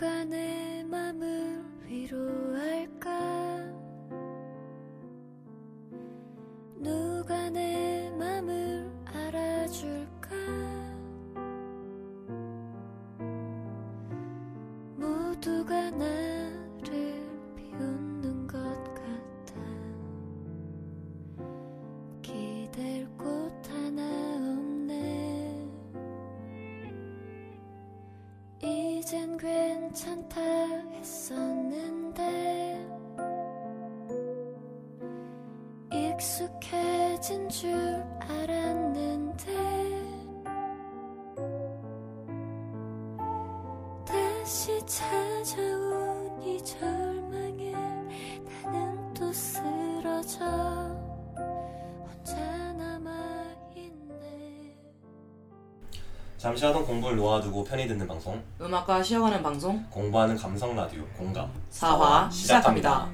누가 내 맘을 위로 찾아온 이 절망에 나는 또 쓰러져 혼자 남아있네 잠시 하던 공부를 놓아두고 편히 듣는 방송. 음악과 쉬어가는 방송. 공부하는 감성 라디오. 공감. 사화 시작합니다.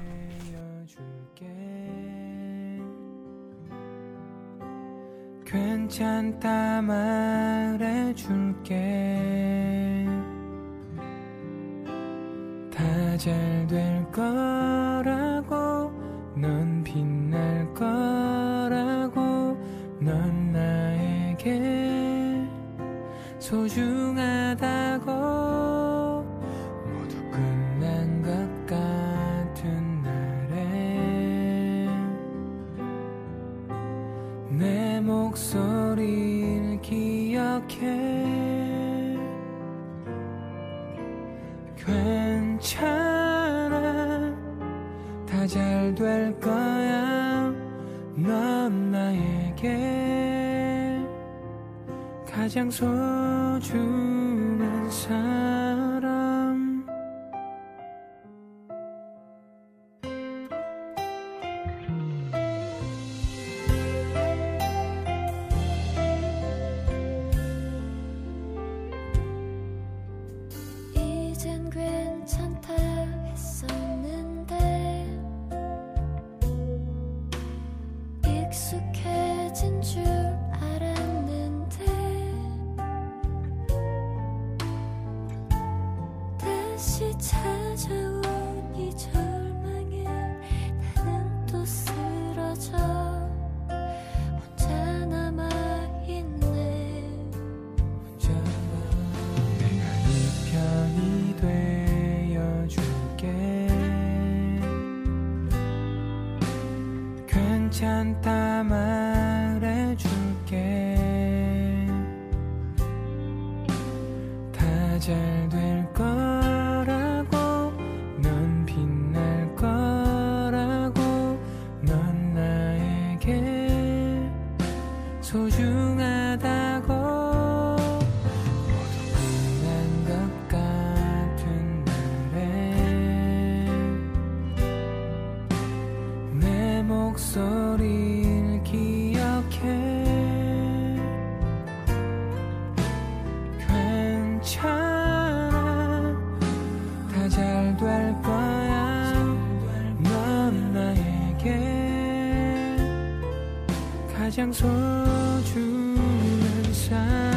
괜찮다 말해줄게 잘 될 거라고 넌 빛날 거라고 넌 나에게 소중 가장 소중한 사람. 이젠 괜찮다 했었는데 익숙해진 줄 가장 소중한 사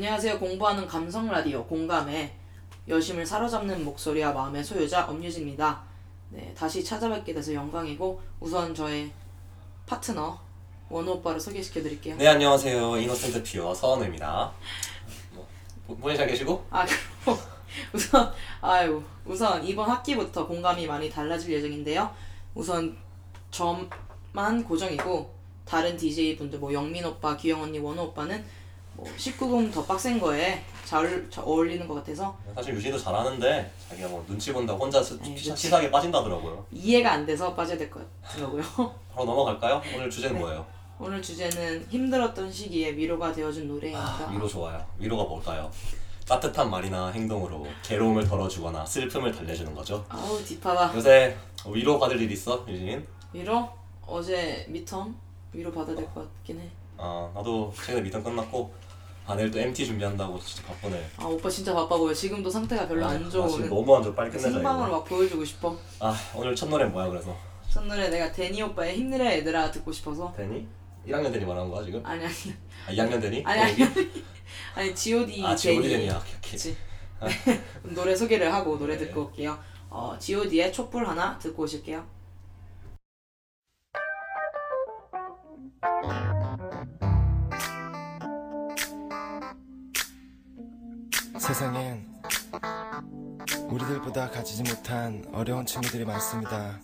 안녕하세요. 공부하는 감성 라디오 공감의 여심을 사로잡는 목소리와 마음의 소유자 엄유진입니다. 네, 다시 찾아뵙게 돼서 영광이고 우선 저의 파트너 원호 오빠를 소개시켜 드릴게요. 네 안녕하세요 이노센트 퓨어 서원우입니다. 뭐 본인 잘 계시고? 아 그리고 우선 아유 우선 이번 학기부터 공감이 많이 달라질 예정인데요. 우선 저만 고정이고 다른 DJ 분들 뭐 영민 오빠, 기영 언니, 원호 오빠는 뭐 19금 더 빡센 거에 잘, 잘 어울리는 것 같아서 사실 유진도 잘하는데 자기가 뭐 눈치 본다 고 혼자 스, 네, 그치. 치사하게 빠진다더라고요. 이해가 안 돼서 빠져야 될 것 같더라고요. 바로 넘어갈까요? 오늘 주제는 네. 뭐예요? 오늘 주제는 힘들었던 시기에 위로가 되어준 노래입니다. 아, 위로 좋아요. 위로가 뭘까요? 따뜻한 말이나 행동으로 괴로움을 덜어주거나 슬픔을 달래주는 거죠. 아우 deep하다. 요새 위로 받을 일 있어, 유진? 위로? 어제 미텀 위로 받아야 될 것 같긴 해. 아 나도 최근에 미팅 끝났고 아 내일 또 MT 준비한다고 진짜 바쁘네. 아 오빠 진짜 바빠 보여. 지금도 상태가 별로 아, 안나 좋은. 지금 너무 안 좋아. 빨리 끝내자 생방으로. 막 보여주고 싶어. 아 오늘 첫 노래 뭐야 그래서? 첫 노래 내가 데니 오빠의 힘내라 얘들아 듣고 싶어서. 데니? 1학년 데니 말하는 거야 지금? 아니 아니 아 2학년 데니? 아니 아니 아니 G.O.D 아 데니. 데니야. 오케이 오케이. 그치. 노래 소개를 하고 노래 듣고 올게요. 어, G.O.D의 촛불 하나 듣고 오실게요. 세상엔 우리들보다 가지지 못한 어려운 친구들이 많습니다.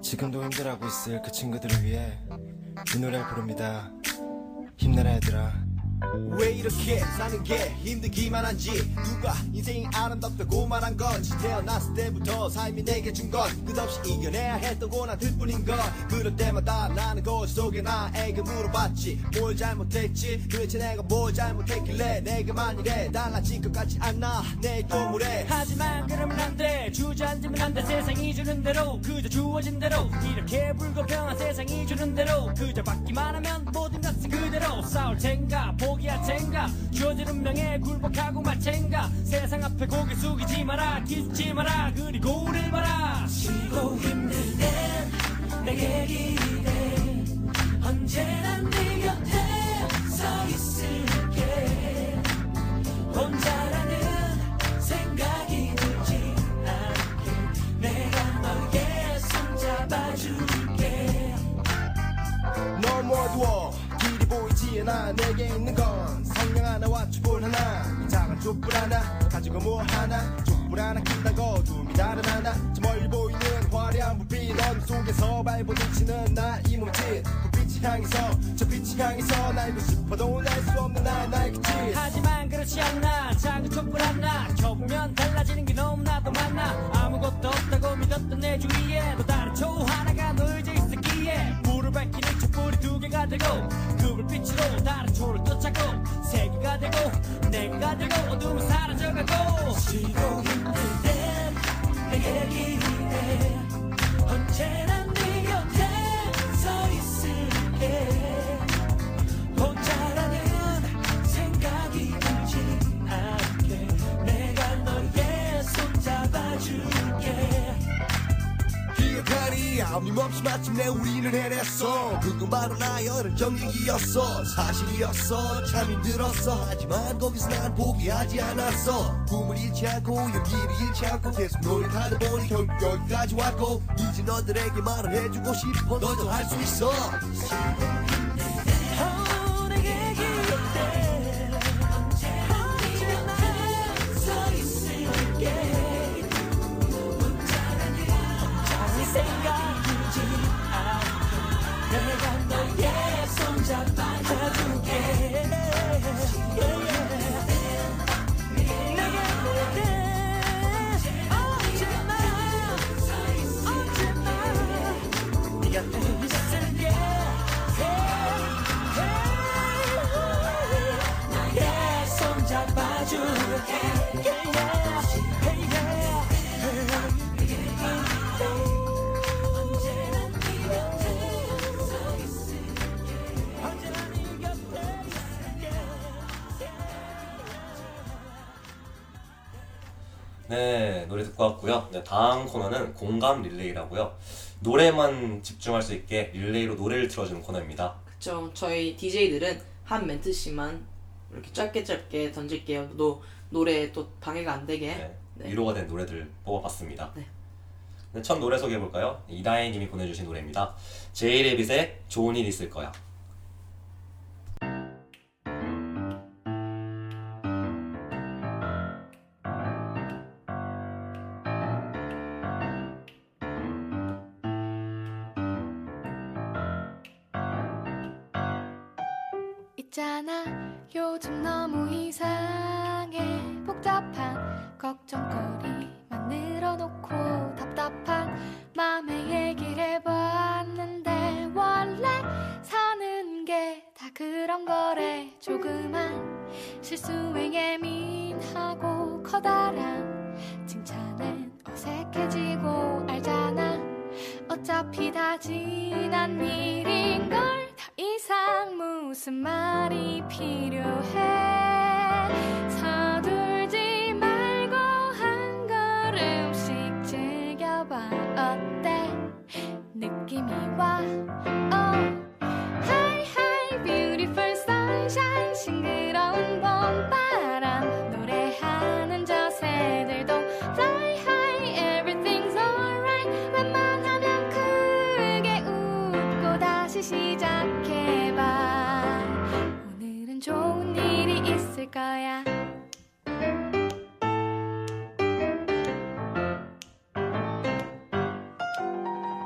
지금도 힘들어하고 있을 그 친구들을 위해 이 노래를 부릅니다. 힘내라 얘들아. 왜 이렇게 사는 게 힘들기만 한지? 누가 인생이 아름답다고 말한 건지 태어났을 때부터 삶이 내게 준 건 끝없이 이겨내야 했던 고난들 뿐인 걸 그럴 때마다 나는 거울 속에 나에게 물어봤지. 뭘 잘못했지? 도대체 내가 뭘 잘못했길래 내게만 이래 달라진 것 같지 않나? 내일도 모레 하지만 그러면 안돼. 주저앉으면 안돼. 세상이 주는 대로 그저 주어진 대로. 이렇게 불공평한 세상이 주는 대로 그저 받기만 하면 모든 것은 그대로. 싸울 텐가 포기할 텐가. 주어진 운명에 굴복하고 말 텐가. 세상 앞에 고개 숙이지 마라 기죽지 마라. 그리고 우릴 봐라. 쉬고 힘들 땐 내게 기대. 언제나 네 곁에 서 있을게. 혼자라는 생각이 들지 않게. 내가 너의 손 잡아줄게. 너무 어두워 보이지 않아. 내게 있는 건 성냥 하나와 촛불 하나. 이 작은 촛불 하나 가지고 뭐 하나. 촛불 하나 킨다고 둠이 하나. 저 멀리 보이는 화려한 불빛 어둠 속에서 발부딪히는 나이 몸짓 불빛이 향해서 저 빛이 향해서 날고 싶어도 날 수 없는 나의 날개짓 하지만 그렇지 않나. 작은 촛불 하나 켜보면 달라지는 게 너무나도 많아. 아무것도 없다고 믿었던 내 주위에 또 다른 초 하나가 놓여져 있었기에. 불을 밝히는 촛불이 두 개가 되고 다른 초를 쫓아고 세 개가 되고 네 개가 되고 어둠은 사라져가고 쉬고 힘들 땐 내게 기대 언제나 네 곁에 서 있을게 기억하니 아낌없이 마침내 우리는 해냈어. 그건 바로 나열은 정직이었어. 사실이었어. 참 힘들었어. 하지만 거기서 난 포기하지 않았어. 꿈을 잃지 않고 용기를 잃지 않고 계속 노력하다 보니 결국 여기까지 왔고 이제 너들에게 말을 해주고 싶어. 너도 할 수 있어 어, 네 노래 듣고 왔고요. 네, 다음 코너는 공감 릴레이라고요. 노래만 집중할 수 있게 릴레이로 노래를 틀어주는 코너입니다. 그쵸. 저희 DJ들은 한 멘트씩만 이렇게 짧게 짧게 던질게요. 또 노래 또 방해가 안 되게. 네, 네. 위로가 된 노래들 뽑아봤습니다. 네. 네, 첫 노래 소개해볼까요? 이다혜님이 보내주신 노래입니다. 제이레빗의 좋은 일 있을 거야. 그런 거래 조그만 실수에 예민하고 커다란 칭찬엔 어색해지고 알잖아. 어차피 다 지난 일인걸 더 이상 무슨 말이 필요해. 서둘지 말고 한 걸음씩 즐겨봐. 어때? 느낌이 와. oh. 봄바람 노래하는 저 새들도 Fly high everything's alright. 웬만하면 크게 웃고 다시 시작해봐. 오늘은 좋은 일이 있을 거야.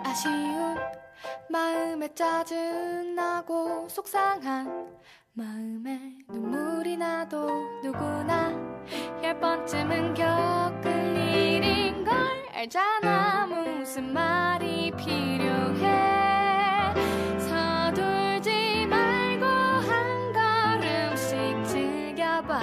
아쉬운 마음에 짜증나고 속상한 마음에 눈물이 나도 누구나 열 번쯤은 겪을 일인 걸. 알잖아 무슨 말이 필요해. 서둘지 말고 한 걸음씩 즐겨봐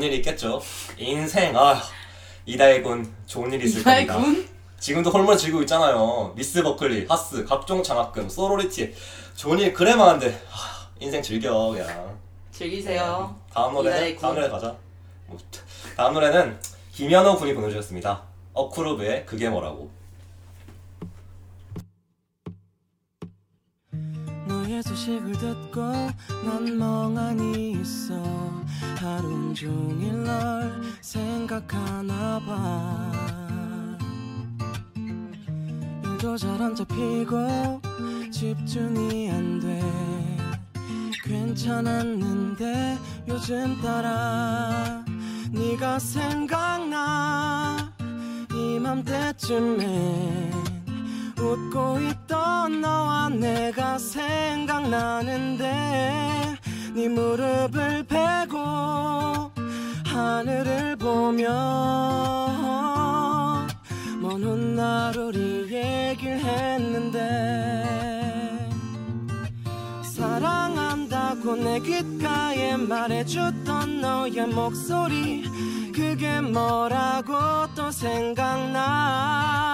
좋은 일이 있겠죠. 인생, 아휴. 이다혜 군, 좋은 일이 있을 이다혜 겁니다. 군? 지금도 헐물 지고 있잖아요. 미스 버클리, 하스, 각종 장학금, 소로리티. 좋은 일 그래 많은데, 하, 인생 즐겨, 그냥. 즐기세요. 다음 노래, 이다혜 군. 다음 노래 가자. 뭐, 다음 노래는 김현호 군이 보내주셨습니다. 어쿠르브의 그게 뭐라고. 너의 소식을 듣고 난 멍하니 있어. 하루 종일 널 생각하나 봐. 일도 잘 안 잡히고 집중이 안 돼. 괜찮았는데 요즘 따라 네가 생각나 이맘때쯤에 웃고 있던 너와 내가 생각나는데 네 무릎을 베고 하늘을 보며 먼 훗날 우리 얘기를 했는데 사랑한다고 내 귓가에 말해줬던 너의 목소리 그게 뭐라고 또 생각나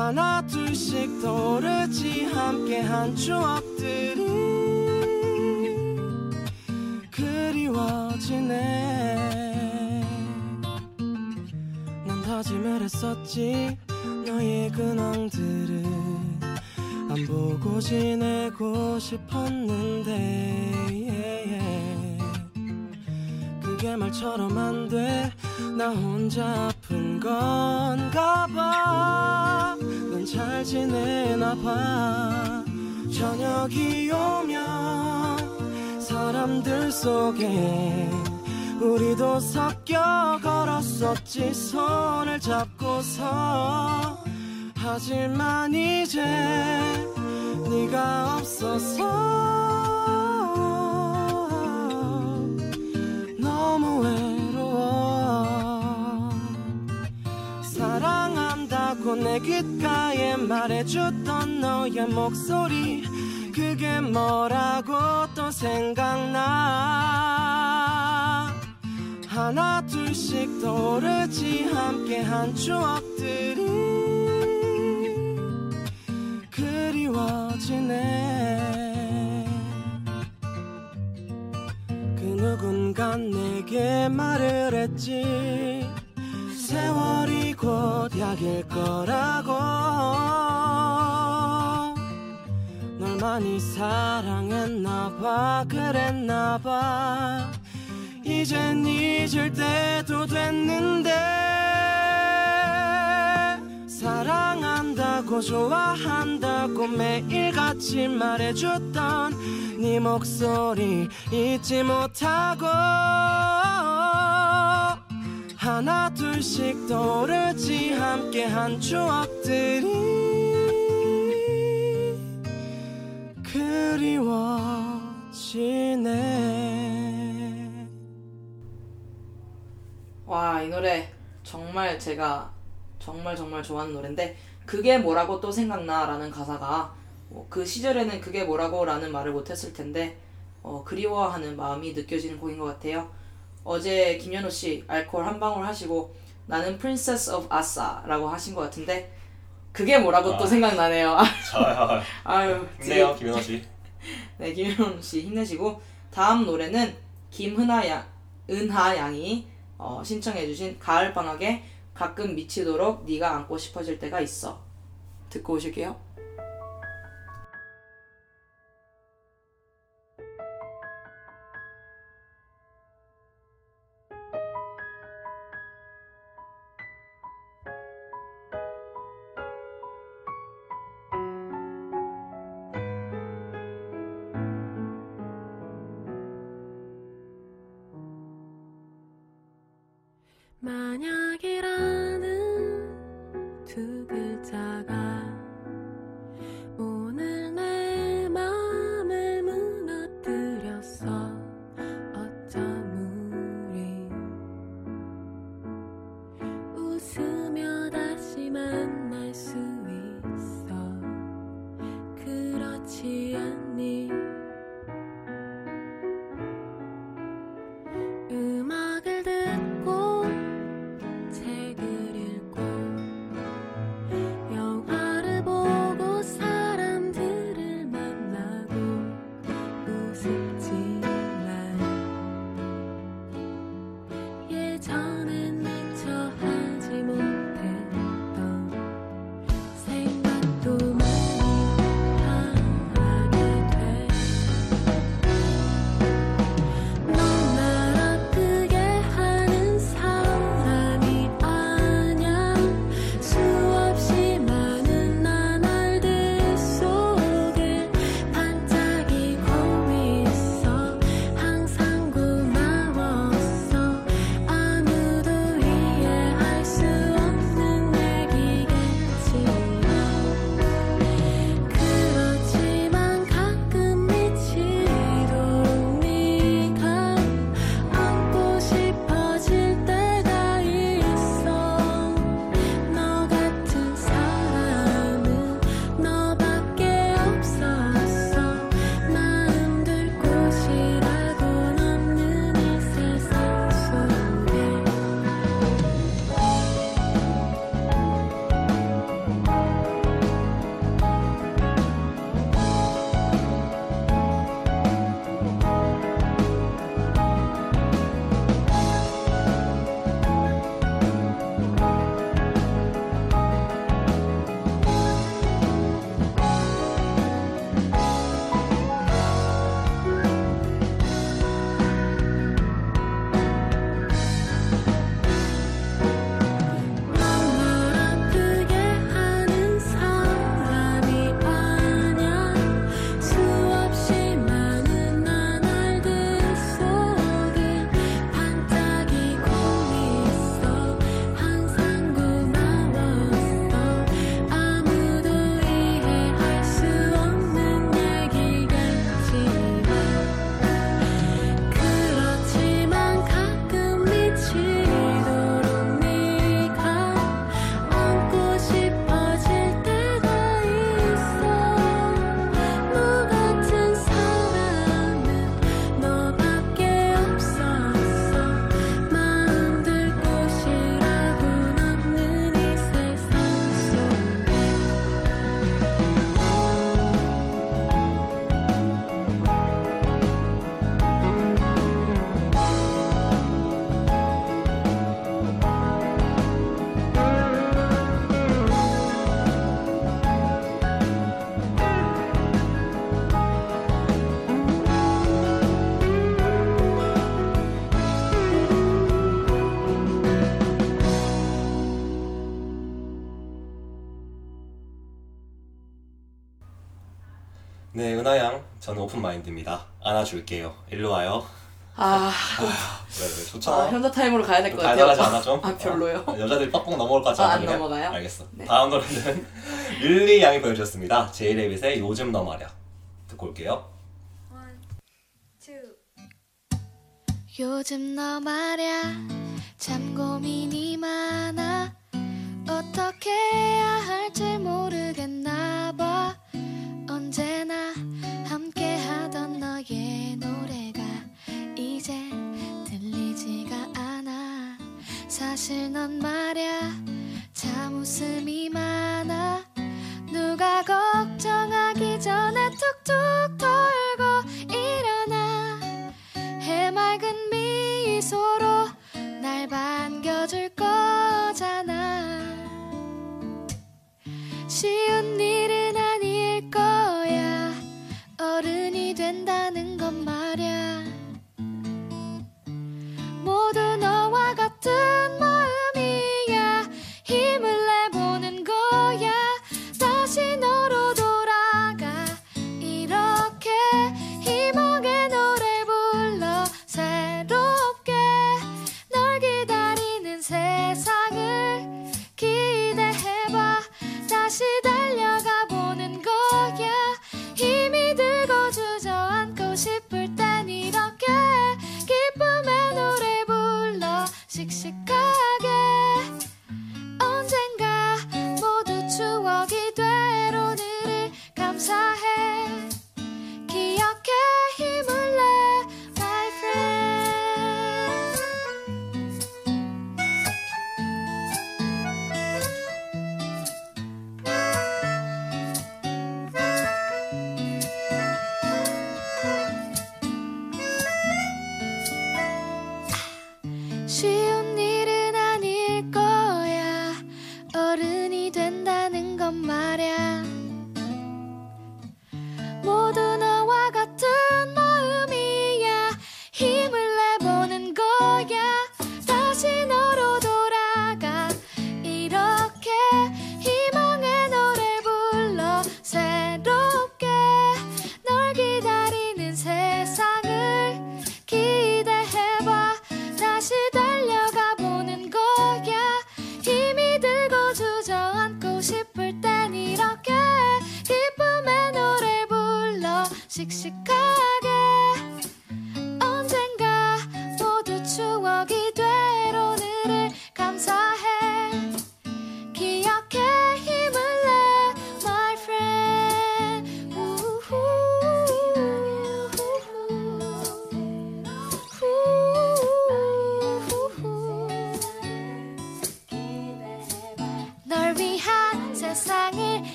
하나 둘씩 떠오르지. 함께한 추억들이 그리워지네. 난 다짐을 했었지. 너의 근황들을 안 보고 지내고 싶었는데. 그게 말처럼 안 돼. 나 혼자 아픈 건가 봐 넌 잘 지내나 봐. 저녁이 오면 사람들 속에 우리도 섞여 걸었었지. 손을 잡고서. 하지만 이제 네가 없어서. 너무 외 사랑한다고 내 귓가에 말해줬던 너의 목소리. 그게 뭐라고 또 생각나? 하나 둘씩 떠오르지. 함께한 추억들이 그리워지네. 그 누군가 내게 말을 했지. 세월이 곧 약일 거라고. 널 많이 사랑했나봐 그랬나봐. 이젠 잊을 때도 됐는데 사랑한다고 좋아한다고 매일같이 말해줬던 네 목소리 잊지 못하고 하나 둘씩 떠오르지 함께한 추억들이 그리워지네 와, 이 노래 정말 제가 정말 정말 좋아하는 노래인데 그게 뭐라고 또 생각나라는 가사가 뭐 그 시절에는 그게 뭐라고라는 말을 못했을 텐데 어, 그리워하는 마음이 느껴지는 곡인 것 같아요. 어제 김현우 씨 알코올 한 방울 하시고 나는 Princess of Asa라고 하신 것 같은데 그게 뭐라고 또 아. 생각나네요. 자, 아유, 힘내요 김현호 씨. 네, 김현우 씨 힘내시고 다음 노래는 김은하 양, 은하 양이 어, 신청해주신 가을 방학에 가끔 미치도록 네가 안고 싶어질 때가 있어. 듣고 오실게요. 만약 네, 은하 양. 저는 open mind입니다. 안아줄게요. 일로 와요. 아, 왜, 왜, 좋잖아. 아 현자 타임으로 가야 될 것 같아요. 달달하지 않아 좀? 아 별로요. 어, 여자들이 빡빡 넘어올 것 같지 아, 않아? 안 그래? 넘어가요? 알겠어. 네. 다음 노래는 릴리 양이 보여주셨습니다. 제이레빗의 요즘 너 말야. 듣고 올게요. 요즘 너 말야 참 고민이 많아 어떻게 해야 할지 모르겠나 봐 언제나 함께 하던 너의 노래가 이제 들리지가 않아. 사실 넌 말야 참 웃음이 많아. 누가 걱정하기 전에 툭툭 털고 일어나. 해맑은 미소로 날 반겨줄 거잖아. 쉬운 일은 어른이 된다는 건 말야. 모두 너와 같은 마음이야. 힘을 내보는 거야. 다시 너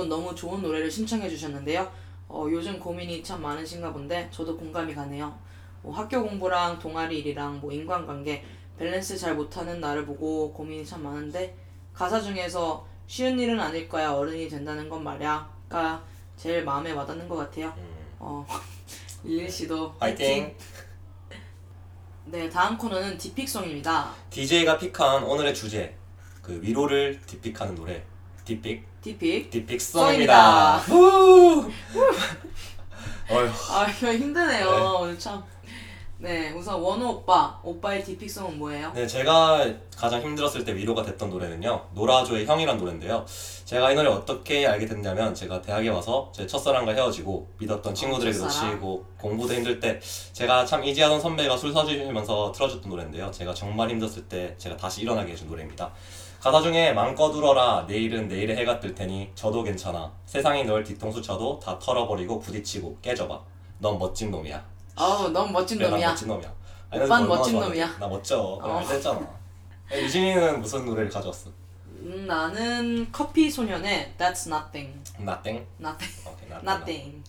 분 너무 좋은 노래를 신청해 주셨는데요. 어, 요즘 고민이 참 많으신가 본데 저도 공감이 가네요. 뭐 학교 공부랑 동아리 일이랑 뭐 인간관계 밸런스 잘 못하는 나를 보고 고민이 참 많은데 가사 중에서 쉬운 일은 아닐 거야 어른이 된다는 건 말야가 제일 마음에 와닿는 것 같아요. 어, 릴리 씨도 파이팅! 네, 다음 코너는 D-pick song입니다. DJ가 pick한 오늘의 주제. 그 위로를 D-pick하는 노래. D-pick. D-pick. D-pick song입니다. 후! 어휴. 아, 이거 힘드네요. 네. 오늘 참. 네, 우선 원호 오빠. 오빠의 D-pick song은 뭐예요? 네, 제가 가장 힘들었을 때 위로가 됐던 노래는요. 노라조의 형이란 노래인데요. 제가 이 노래 어떻게 알게 됐냐면 제가 대학에 와서 제 첫사랑과 헤어지고 믿었던 친구들에게 첫사랑. 놓치고 공부도 힘들 때 제가 참 의지하던 선배가 술 사주시면서 틀어줬던 노래인데요. 제가 정말 힘들었을 때 제가 다시 일어나게 해준 노래입니다. 가사 중에 맘껏 울어라 내일은 내일의 해가 뜰 테니 저도 괜찮아 세상이 널 뒤통수 쳐도 다 털어버리고 부딪히고 깨져봐 넌 멋진 놈이야 아우, 넌 멋진 그래 난 놈이야. 멋진 놈이야 아니, 오빠는 얼마나 멋진 좋아하는데. 놈이야. 나 멋져 그래 어. 알겠잖아 유진이는 무슨 노래를 가져왔어? 음, 나는 커피 소년의 That's Nothing. 나땡? Nothing. 오케이, 나땡. Nothing.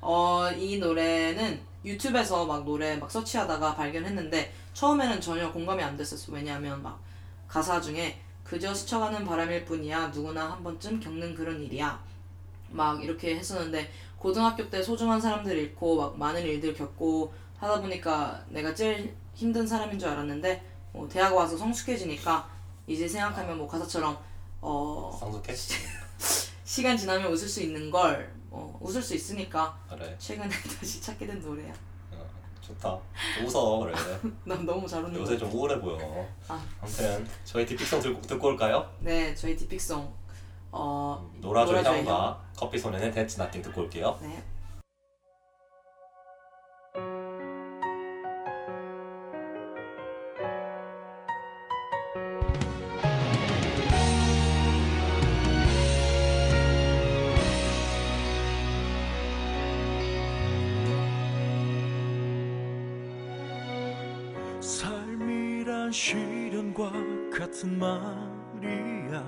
어, 이 노래는 유튜브에서 막 노래 막 서치하다가 발견했는데 처음에는 전혀 공감이 안 됐었어. 왜냐하면 막 가사 중에 그저 스쳐가는 바람일 뿐이야. 누구나 한 번쯤 겪는 그런 일이야. 막 이렇게 했었는데 고등학교 때 소중한 사람들 잃고 막 많은 일들 겪고 하다 보니까 내가 제일 힘든 사람인 줄 알았는데 뭐 대학 와서 성숙해지니까 이제 생각하면 뭐 가사처럼 어 성숙해? 시간 지나면 웃을 수 있는 걸 어, 웃을 수 있으니까 그래. 최근에 다시 찾게 된 노래야. 어, 좋다. 웃어 그래. 난 너무 잘 웃는 요새 거. 좀 우울해 보여. 아. 아무튼 저희 디픽송 듣고, 듣고 올까요? 네, 저희 디픽송 어 노라조의 향과 커피 소년의 That's Nothing 듣고 올게요. 네. 같은 말이야.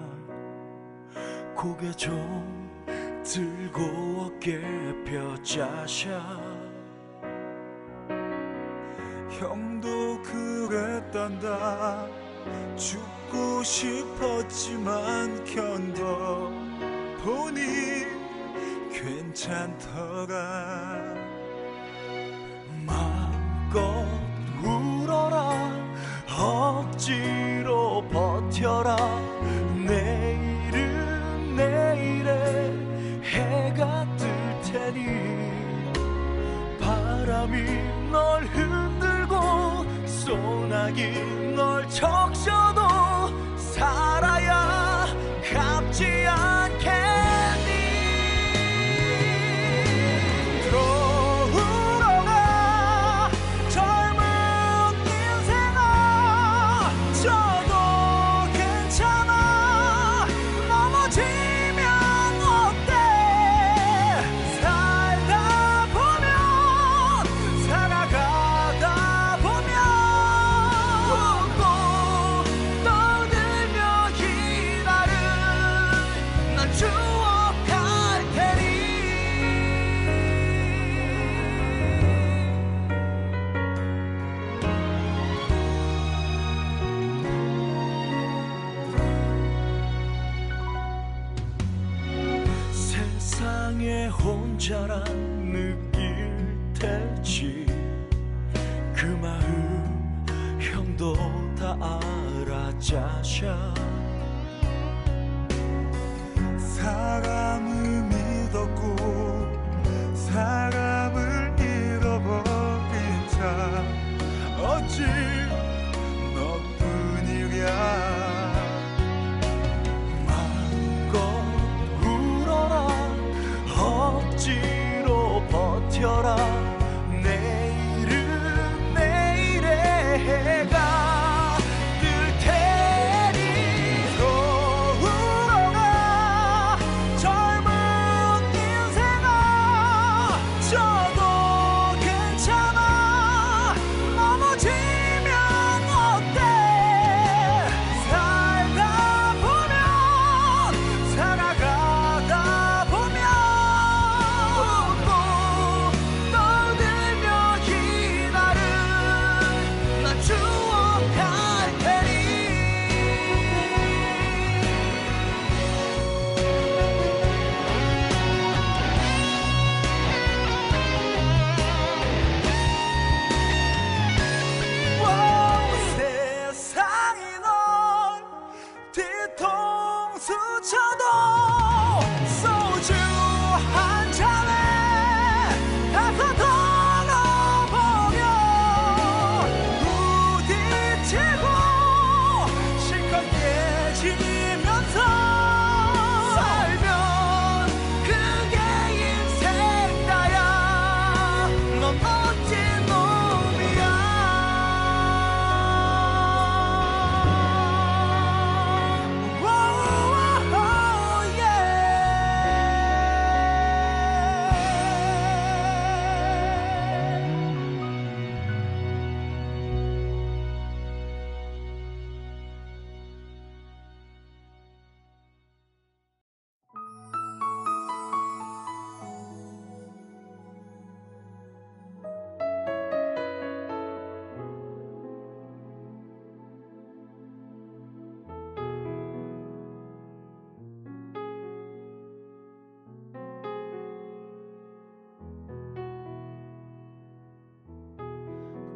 고개 좀 들고 어깨 펴자샤. 형도 그랬단다. 죽고 싶었지만 견뎌 보니 괜찮더라. 마음껏 울어라. 억지로 버텨라. 내일은 내일에 해가 뜰 테니 바람이 널 흔들고 소나기 널 적셔 자란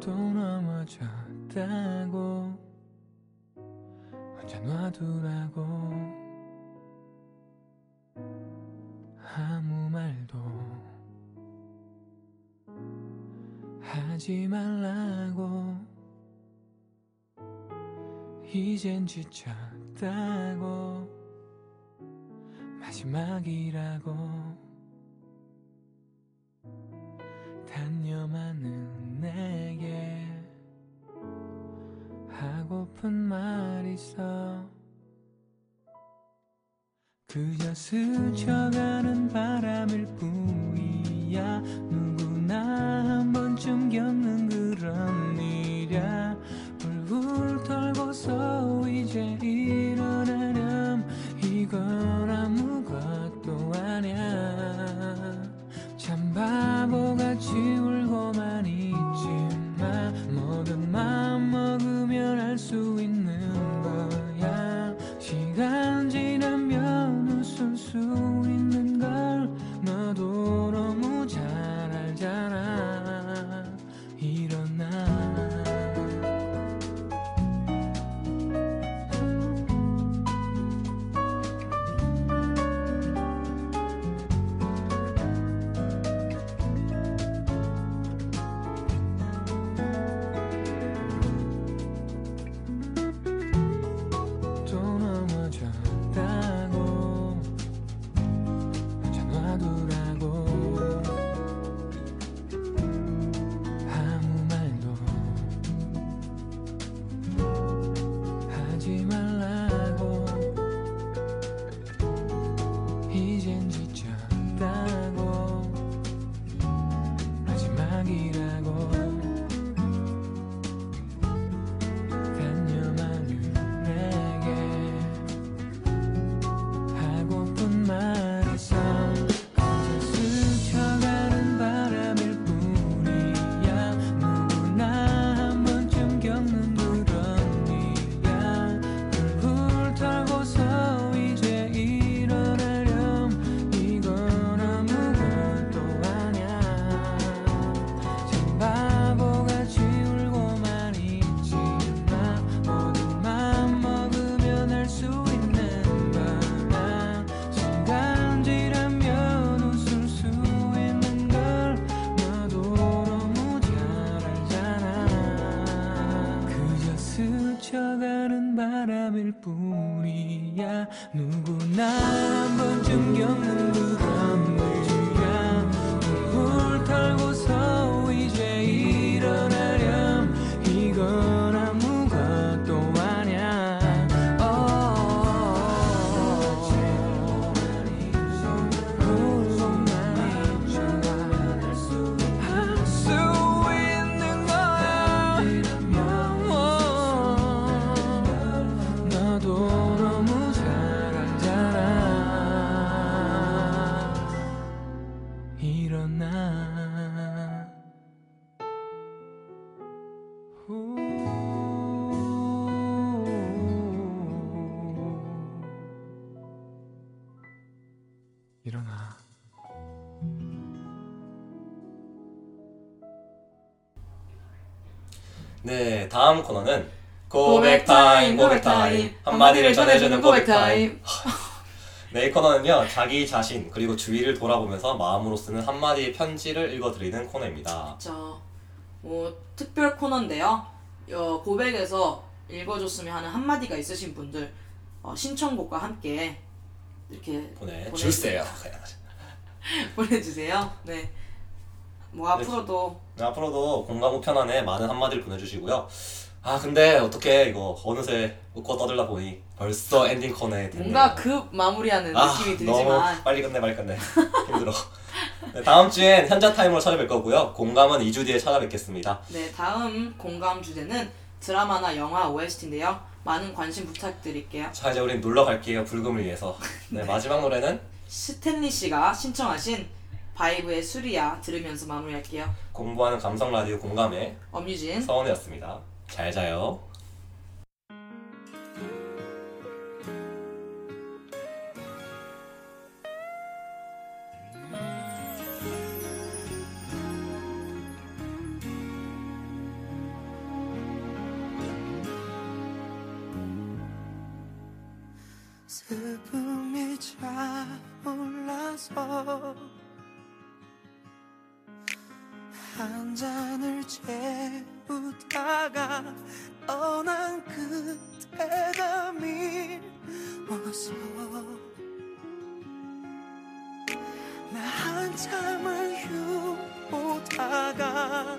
또 넘어졌다고 혼자 놔두라고 아무 말도 하지 말라고 이젠 지쳤다고 마지막이라고 네, 다음 코너는 고백 타임, 고백 타임. 한마디를 전해주는 고백 타임. 네, 이 코너는요, 자기 자신, 그리고 주위를 돌아보면서 마음으로 쓰는 한마디의 편지를 읽어드리는 코너입니다. 자, 뭐 특별 코너인데요. 어, 고백에서 읽어줬으면 하는 한마디가 있으신 분들 어, 신청곡과 함께 이렇게 보내주세요. 보내주세요. 네. 뭐 앞으로도 네, 앞으로도 공감 우편함에 많은 한마디를 보내주시고요. 아, 근데 어떻게 이거 어느새 웃고 떠들다 보니 벌써 엔딩 코너에 됐네요. 뭔가 급 마무리하는 아, 느낌이 너무 들지만 빨리 끝내 빨리 끝내 힘들어 네, 다음 주엔 현자 타임으로 찾아뵐 거고요 공감은 2주 뒤에 찾아뵙겠습니다 네 다음 공감 주제는 드라마나 영화 OST인데요. 많은 관심 부탁드릴게요. 자 이제 우린 놀러 갈게요 불금을 위해서 네, 마지막 노래는 스탠리 씨가 신청하신 바이브의 수리야 들으면서 마무리할게요. 공부하는 감성 라디오 공감의 엄유진 서원이었습니다. 잘 자요. 슬픔이 한 잔을 채우다가 떠난 그대가 미워서 나 한참을 유보다가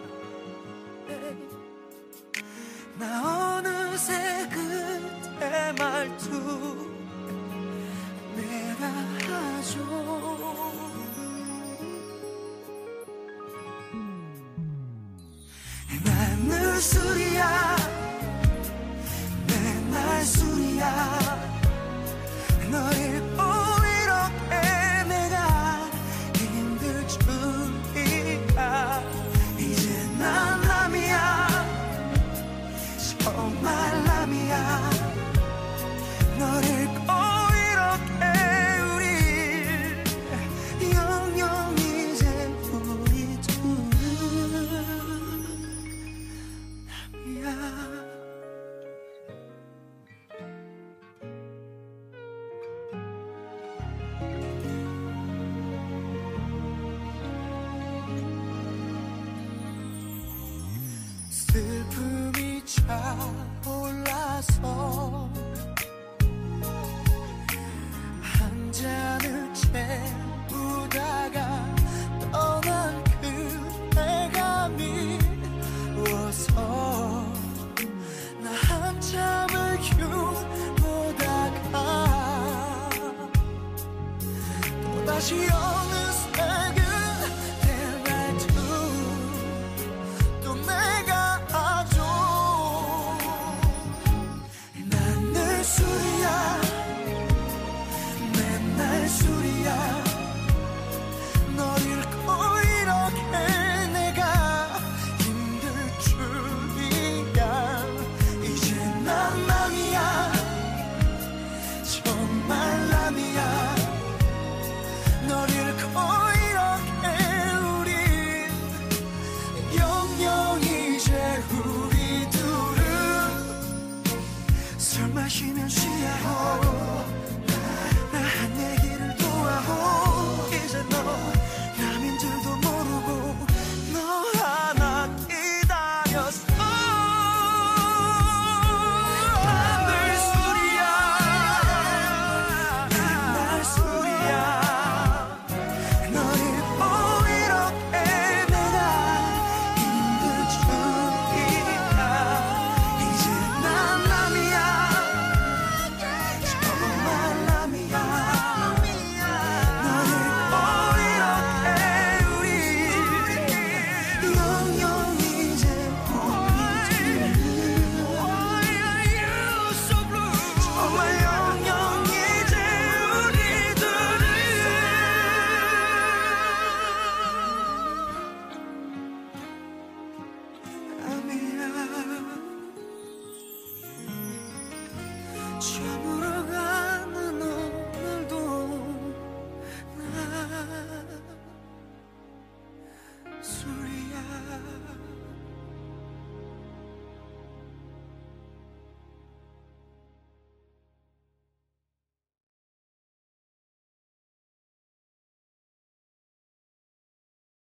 나 어느새 그대 말투 내가 하죠